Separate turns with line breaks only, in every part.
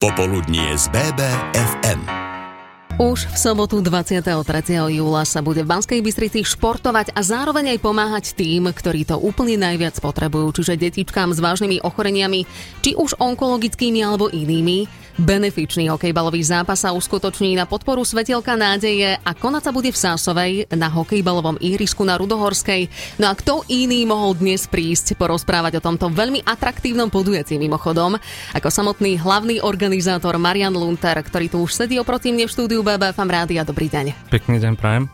Popoludnie z BBFM.
Už v sobotu 23. júla sa bude v Banskej Bystrici športovať a zároveň aj pomáhať tým, ktorí to úplne najviac potrebujú, čiže detičkám s vážnymi ochoreniami, či už onkologickými alebo inými. Benefičný hokejbalový zápas sa uskutoční na podporu Svetelka nádeje a konať sa bude v Sásovej na hokejbalovom ihrisku na Rudohorskej. No a kto iný mohol dnes prísť porozprávať o tomto veľmi atraktívnom podujatí mimochodom, ako samotný hlavný organizátor Marian Lunter, ktorý tu už sedí oproti mne v štúdiu BBFM Rádia. Dobrý deň.
Pekný deň, prajem.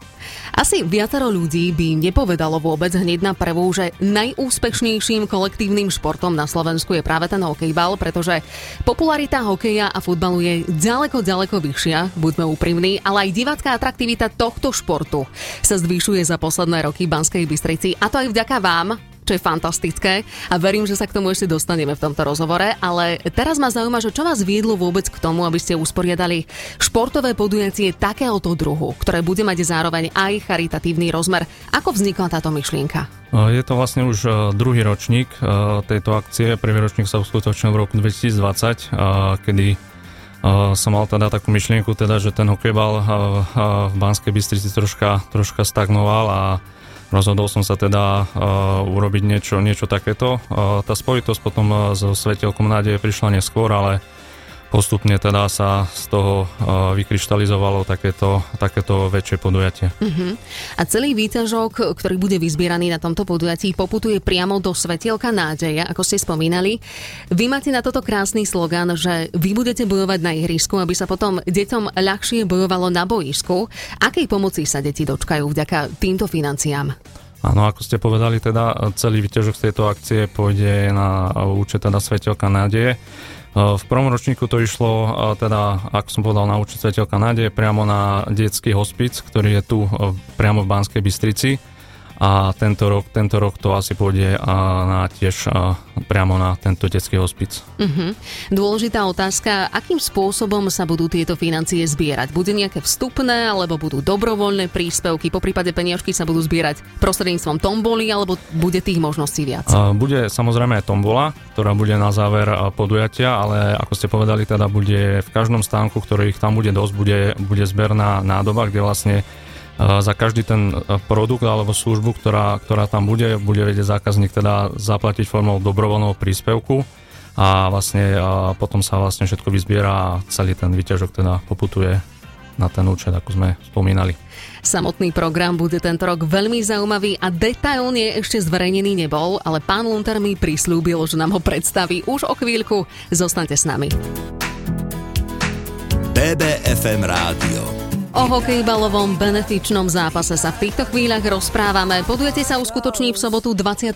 Asi viacero ľudí by nepovedalo vôbec hneď na prvú, že najúspešnejším kolektívnym športom na Slovensku je práve ten hokejbal, pretože popularita hokeja a futbalu je ďaleko, ďaleko vyššia, buďme úprimní, ale aj divácká atraktivita tohto športu sa zvyšuje za posledné roky v Banskej Bystrici a to aj vďaka vám, čo je fantastické a verím, že sa k tomu ešte dostaneme v tomto rozhovore, ale teraz ma zaujíma, že čo vás viedlo vôbec k tomu, aby ste usporiadali športové podujatie takéhoto druhu, ktoré bude mať zároveň aj charitatívny rozmer. Ako vznikla táto myšlienka?
Je to vlastne už e, druhý ročník e, tejto akcie. Prvý ročník sa uskutočnil v roku 2020, e, kedy som mal teda takú myšlienku, teda, že ten hokejbal v Banskej Bystrici troška, troška stagnoval a rozhodol som sa teda uh, urobiť niečo, niečo takéto. Uh, tá spojitosť potom uh, so Svetelkom nádeje prišla neskôr, ale postupne teda sa z toho uh, vykryštalizovalo takéto, takéto väčšie podujatie.
Uh-huh. A celý výťažok, ktorý bude vyzbieraný na tomto podujatí, poputuje priamo do Svetielka nádeje, ako ste spomínali. Vy máte na toto krásny slogan, že vy budete bojovať na ihrisku, aby sa potom deťom ľahšie bojovalo na boisku. Akej pomoci sa deti dočkajú vďaka týmto financiám?
Áno, ako ste povedali, teda celý výťažok z tejto akcie pôjde na účet teda Svetelka nádeje. V prvom ročníku to išlo, teda, ako som povedal, na Svetelka nádeje priamo na detský hospic, ktorý je tu priamo v Banskej Bystrici a tento rok, tento rok to asi pôjde na tiež priamo na tento detský hospic.
Uh-huh. Dôležitá otázka, akým spôsobom sa budú tieto financie zbierať? Bude nejaké vstupné alebo budú dobrovoľné príspevky, po prípade peniažky sa budú zbierať prostredníctvom tomboly alebo bude tých možností viac?
Bude samozrejme tombola, ktorá bude na záver podujatia, ale ako ste povedali, teda bude v každom stánku, ktorých tam bude dosť, bude, bude zberná nádoba, kde vlastne za každý ten e, produkt alebo službu, ktorá, ktorá tam bude, bude vedieť zákazník teda zaplatiť formou dobrovoľného príspevku a vlastne a potom sa vlastne všetko vyzbiera a celý ten výťažok teda poputuje na ten účet, ako sme spomínali.
Samotný program bude tento rok veľmi zaujímavý a detailne ešte zverejnený nebol, ale pán Lunter mi prislúbil, že nám ho predstaví už o chvíľku. Zostaňte s nami.
BBFM Rádio
O hokejbalovom benefičnom zápase sa v týchto chvíľach rozprávame. Podujete sa uskutoční v sobotu 23.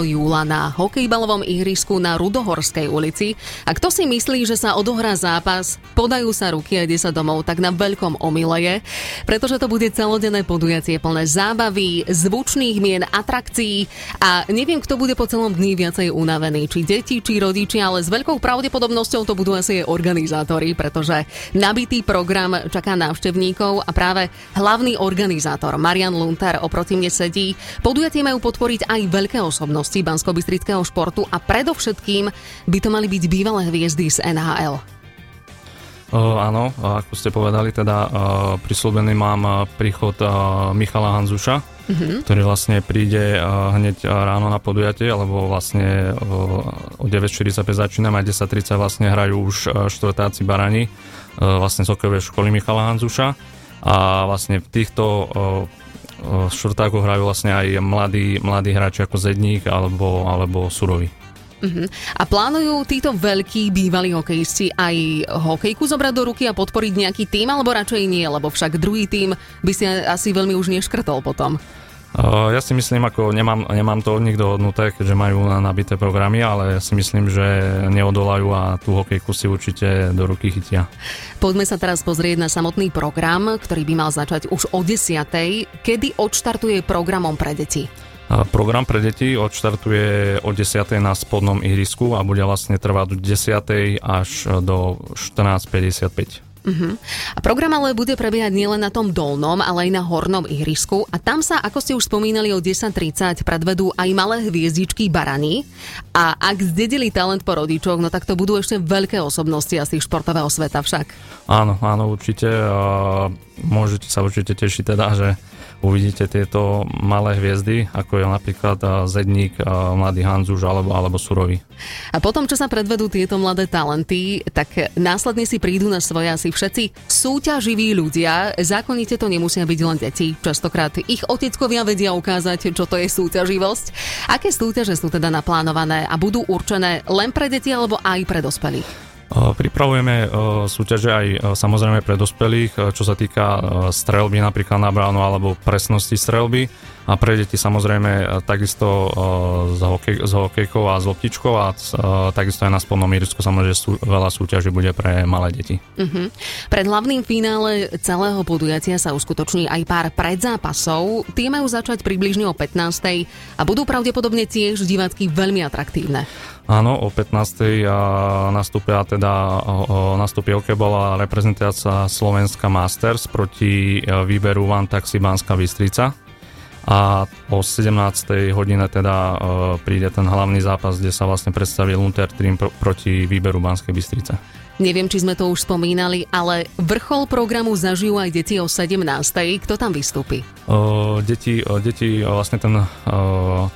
júla na hokejbalovom ihrisku na Rudohorskej ulici. A kto si myslí, že sa odohrá zápas, podajú sa ruky a ide sa domov, tak na veľkom omyle je, pretože to bude celodenné podujatie plné zábavy, zvučných mien, atrakcií a neviem, kto bude po celom dni viacej unavený, či deti, či rodičia, ale s veľkou pravdepodobnosťou to budú asi aj organizátori, pretože nabitý program čaká návštevník účastníkov a práve hlavný organizátor Marian Lunter oproti mne sedí. Podujatie majú podporiť aj veľké osobnosti bansko športu a predovšetkým by to mali byť bývalé hviezdy z NHL.
Uh, áno, ako ste povedali, teda uh, prislúbený mám príchod uh, Michala Hanzuša, uh-huh. ktorý vlastne príde uh, hneď ráno na podujatie, alebo vlastne uh, o 9.45 začíname a 10.30 vlastne hrajú už štvrtáci barani vlastne z hokejovej školy Michala Hanzuša a vlastne v týchto štvrtákoch hrajú vlastne aj mladí, mladí hráči ako Zedník alebo, alebo Surovi.
Uh-huh. A plánujú títo veľkí bývalí hokejisti aj hokejku zobrať do ruky a podporiť nejaký tým, alebo radšej nie, lebo však druhý tým by si asi veľmi už neškrtol potom.
Ja si myslím, ako nemám, nemám to od nich dohodnuté, keďže majú nabité programy, ale ja si myslím, že neodolajú a tú hokejku si určite do ruky chytia.
Poďme sa teraz pozrieť na samotný program, ktorý by mal začať už o 10. Kedy odštartuje programom pre deti?
Program pre deti odštartuje o 10. na spodnom ihrisku a bude vlastne trvať od 10. až do 14.55.
Uh-huh. A program ale bude prebiehať nielen na tom dolnom, ale aj na hornom ihrisku a tam sa, ako ste už spomínali, o 10.30 predvedú aj malé hviezdičky barany a ak zdedili talent po rodičoch, no tak to budú ešte veľké osobnosti asi športového sveta však.
Áno, áno, určite. Môžete sa určite tešiť teda, že uvidíte tieto malé hviezdy, ako je napríklad Zedník, Mladý Hanzuš alebo, alebo Surový.
A potom, čo sa predvedú tieto mladé talenty, tak následne si prídu na svoje asi všetci súťaživí ľudia. Zákonite to nemusia byť len deti. Častokrát ich oteckovia vedia ukázať, čo to je súťaživosť. Aké súťaže sú teda naplánované a budú určené len pre deti alebo aj pre dospelých?
Pripravujeme súťaže aj samozrejme pre dospelých, čo sa týka strelby napríklad na bránu alebo presnosti strelby a pre deti samozrejme takisto s, hokej, s hokejkou a s loptičkou a takisto aj na spolnom Irsku samozrejme sú, veľa súťaží bude pre malé deti. Uh-huh.
Pred hlavným finále celého podujatia sa uskutoční aj pár predzápasov. Tie majú začať približne o 15. a budú pravdepodobne tiež divácky veľmi atraktívne.
Áno, o 15. nastúpia teda nastúpi bola reprezentácia Slovenska Masters proti e, výberu One Taxi Banská Bystrica a o 17. hodine teda e, príde ten hlavný zápas, kde sa vlastne predstaví Lunter Team proti výberu Banskej Bystrice.
Neviem, či sme to už spomínali, ale vrchol programu zažijú aj deti o 17. Kto tam vystúpi?
O, deti, o, deti, vlastne ten, o,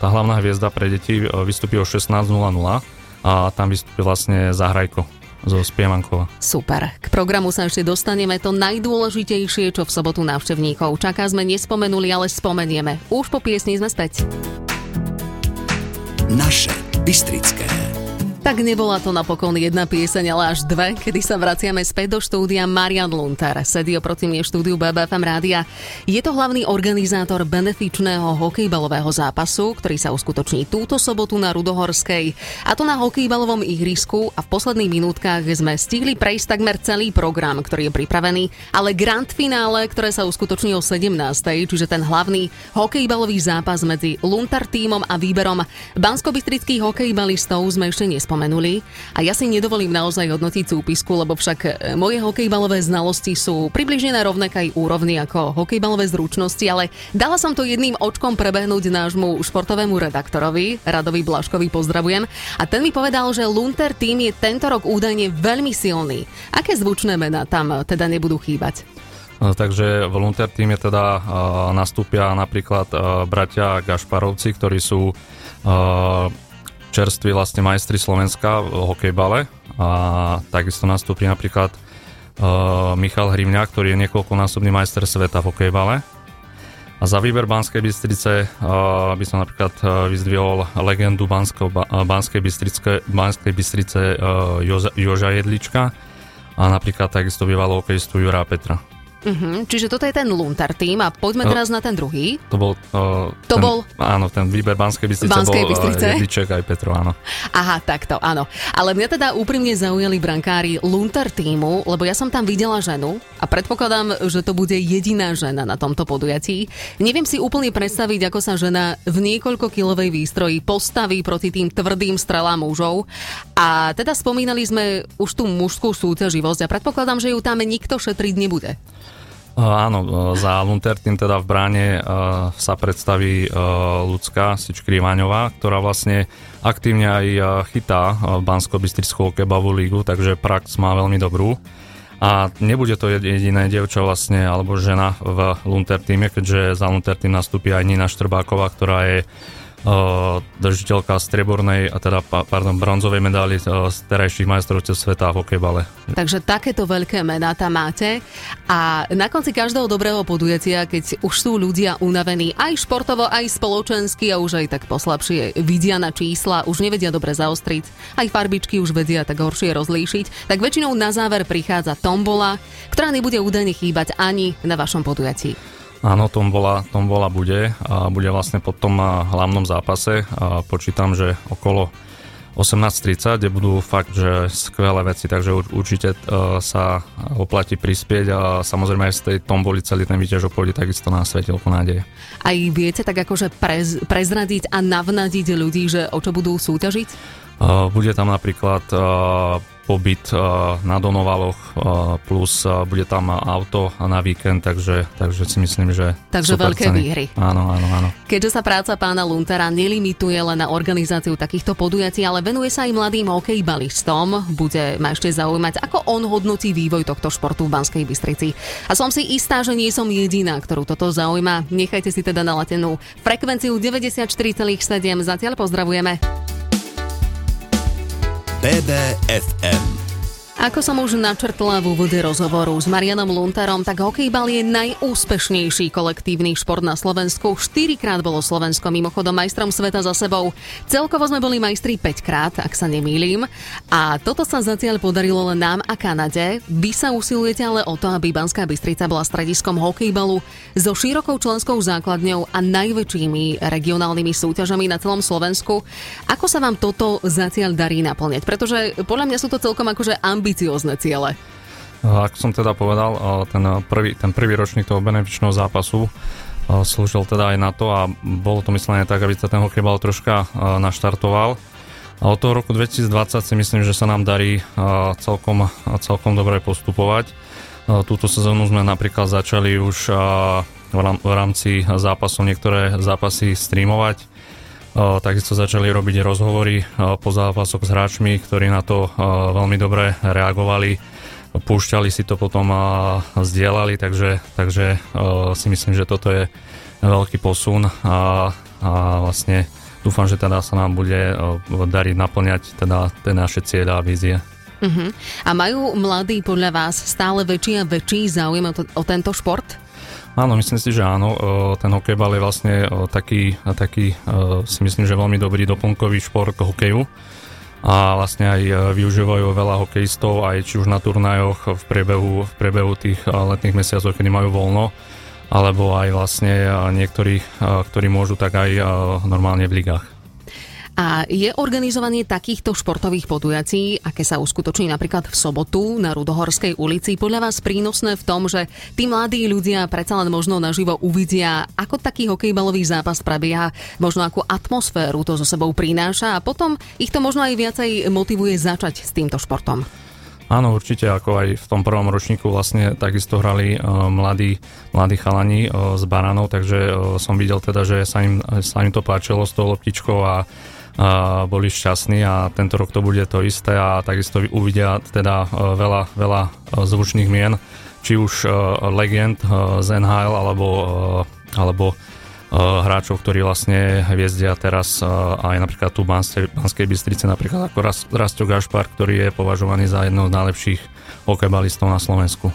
tá hlavná hviezda pre deti vystúpi o 16.00 a tam vystúpi vlastne Zahrajko zo Spievankova.
Super. K programu sa ešte dostaneme. To najdôležitejšie, čo v sobotu návštevníkov čaká, sme nespomenuli, ale spomenieme. Už po piesni sme späť.
Naše Bystrické.
Tak nebola to napokon jedna pieseň, ale až dve, kedy sa vraciame späť do štúdia Marian Lunter. Sedí oproti mne štúdiu BBFM rádia. Je to hlavný organizátor benefičného hokejbalového zápasu, ktorý sa uskutoční túto sobotu na Rudohorskej. A to na hokejbalovom ihrisku a v posledných minútkach sme stihli prejsť takmer celý program, ktorý je pripravený, ale grand finále, ktoré sa uskutoční o 17. čiže ten hlavný hokejbalový zápas medzi Luntar týmom a výberom banskobistrických hokejbalistov sme ešte nespomenuli spomenuli. A ja si nedovolím naozaj hodnotiť súpisku, lebo však e, moje hokejbalové znalosti sú približne na rovnakej úrovni ako hokejbalové zručnosti, ale dala som to jedným očkom prebehnúť nášmu športovému redaktorovi, Radovi Blaškovi pozdravujem. A ten mi povedal, že Lunter tým je tento rok údajne veľmi silný. Aké zvučné mená tam teda nebudú chýbať?
E, takže v Lunter týme teda uh, nastúpia napríklad uh, bratia Gašparovci, ktorí sú čerství vlastne majstri Slovenska v hokejbale a takisto nastúpi napríklad uh, Michal Hrimňa, ktorý je niekoľkonásobný majster sveta v hokejbale. A za výber Banskej Bystrice uh, by som napríklad uh, vyzdvihol legendu Bansko, ba, Banskej, Bystrice, Banskej Bystrice uh, Joža, Joža Jedlička a napríklad takisto bývalého hokejistu Jura Petra.
Uh-huh. Čiže toto je ten Luntar tým a poďme no, teraz na ten druhý.
To bol... Uh,
to
ten,
bol...
Áno, ten výber Banskej Bystrice Banskej bol Bystrice. Uh, Jedliček aj Petro, áno.
Aha, takto, áno. Ale mňa teda úprimne zaujali brankári Luntar týmu, lebo ja som tam videla ženu a predpokladám, že to bude jediná žena na tomto podujatí. Neviem si úplne predstaviť, ako sa žena v niekoľko kilovej výstroji postaví proti tým tvrdým strelám mužov. A teda spomínali sme už tú mužskú súťaživosť a predpokladám, že ju tam nikto šetriť nebude.
Áno, za Lunter tým teda v bráne sa predstaví ľudská Sičkrivaňová, ktorá vlastne aktívne aj chytá Bansko-Bystrickú kebabú lígu, takže prax má veľmi dobrú. A nebude to jediné dievča vlastne, alebo žena v Lunter týme, keďže za Lunter tým nastúpi aj Nina Štrbáková, ktorá je držiteľka strebornej a teda pardon, bronzovej medály z terajších majstrovstiev sveta v hokejbale.
Takže takéto veľké mená tam máte a na konci každého dobrého podujatia, keď už sú ľudia unavení aj športovo, aj spoločensky a už aj tak poslabšie vidia na čísla, už nevedia dobre zaostriť, aj farbičky už vedia tak horšie rozlíšiť, tak väčšinou na záver prichádza tombola, ktorá nebude údajne chýbať ani na vašom podujatí.
Áno, tom bola, tom bola bude a bude vlastne po tom hlavnom zápase a počítam, že okolo 18.30, kde budú fakt, že skvelé veci, takže určite uh, sa oplatí prispieť a samozrejme aj z tej tomboli celý ten výťažok pôjde takisto na svetelku nádeje.
Aj viete tak akože prez, prezradiť a navnadiť ľudí, že o čo budú súťažiť?
Uh, bude tam napríklad uh, pobyt na Donovaloch plus bude tam auto na víkend, takže, takže si myslím, že
Takže veľké
ceny.
výhry.
Áno, áno, áno.
Keďže sa práca pána Luntera nelimituje len na organizáciu takýchto podujatí, ale venuje sa aj mladým hokejbalistom, bude ma ešte zaujímať, ako on hodnotí vývoj tohto športu v Banskej Bystrici. A som si istá, že nie som jediná, ktorú toto zaujíma. Nechajte si teda nalatenú frekvenciu 94,7. Zatiaľ pozdravujeme.
BBFM.
Ako som už načrtla v úvode rozhovoru s Marianom Luntarom, tak hokejbal je najúspešnejší kolektívny šport na Slovensku. Štyrikrát bolo Slovensko mimochodom majstrom sveta za sebou. Celkovo sme boli majstri 5 krát, ak sa nemýlim. A toto sa zatiaľ podarilo len nám a Kanade. Vy sa usilujete ale o to, aby Banská Bystrica bola strediskom hokejbalu so širokou členskou základňou a najväčšími regionálnymi súťažami na celom Slovensku. Ako sa vám toto zatiaľ darí naplňať? Pretože podľa mňa sú to celkom akože ambície ambiciózne ciele?
Ako som teda povedal, ten prvý, ten prvý ročník toho benefičného zápasu slúžil teda aj na to a bolo to myslené tak, aby sa ten hokejbal troška naštartoval. A od toho roku 2020 si myslím, že sa nám darí celkom, celkom dobre postupovať. Túto sezónu sme napríklad začali už v rámci zápasov niektoré zápasy streamovať Takisto začali robiť rozhovory po zápasoch s hráčmi, ktorí na to veľmi dobre reagovali. Púšťali si to potom a zdieľali, takže, takže si myslím, že toto je veľký posun a, a vlastne dúfam, že teda sa nám bude dariť naplňať teda tie naše cieľa a vízie.
Uh-huh. A majú mladí podľa vás stále väčší a väčší záujem o, to, o tento šport?
Áno, myslím si, že áno. Ten hokejbal je vlastne taký, taký si myslím, že veľmi dobrý doplnkový šport k hokeju a vlastne aj využívajú veľa hokejistov aj či už na turnajoch v priebehu, v priebehu tých letných mesiacov, kedy majú voľno alebo aj vlastne niektorí, ktorí môžu tak aj normálne v ligách.
A je organizovanie takýchto športových podujatí, aké sa uskutoční napríklad v sobotu na Rudohorskej ulici, podľa vás prínosné v tom, že tí mladí ľudia predsa len možno naživo uvidia, ako taký hokejbalový zápas prebieha, možno akú atmosféru to so sebou prináša a potom ich to možno aj viacej motivuje začať s týmto športom.
Áno, určite, ako aj v tom prvom ročníku vlastne takisto hrali uh, mladí, mladí chalani uh, s baranov, takže uh, som videl teda, že sa im, sa im to páčilo s tou loptičkou a boli šťastní a tento rok to bude to isté a takisto uvidia teda e, veľa, veľa e, zvučných mien, či už e, legend z NHL alebo, alebo hráčov, ktorí vlastne hviezdia teraz aj napríklad tu v Banskej Bystrice, napríklad ako Rasto Gašpar, ktorý je považovaný za jedného z najlepších hokejbalistov na Slovensku.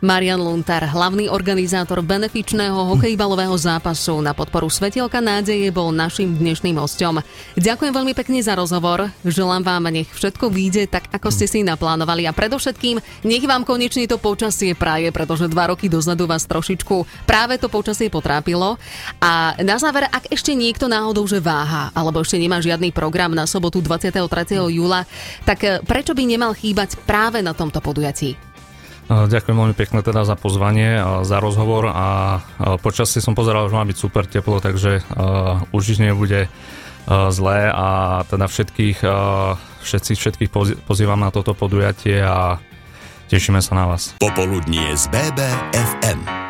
Marian Luntar, hlavný organizátor benefičného hokejbalového zápasu na podporu Svetielka nádeje, bol našim dnešným hostom. Ďakujem veľmi pekne za rozhovor, želám vám, nech všetko vyjde tak, ako ste si naplánovali a predovšetkým nech vám konečne to počasie praje, pretože dva roky dozadu vás trošičku práve to počasie potrápilo. A na záver, ak ešte niekto náhodou, že váha, alebo ešte nemá žiadny program na sobotu 23. júla, tak prečo by nemal chýbať práve na tomto podujatí?
Ďakujem veľmi pekne teda za pozvanie, za rozhovor a počasie som pozeral, že má byť super teplo, takže už nebude zlé a teda všetkých, všetci, všetkých pozývam na toto podujatie a tešíme sa na vás.
Popoludnie z BBFM.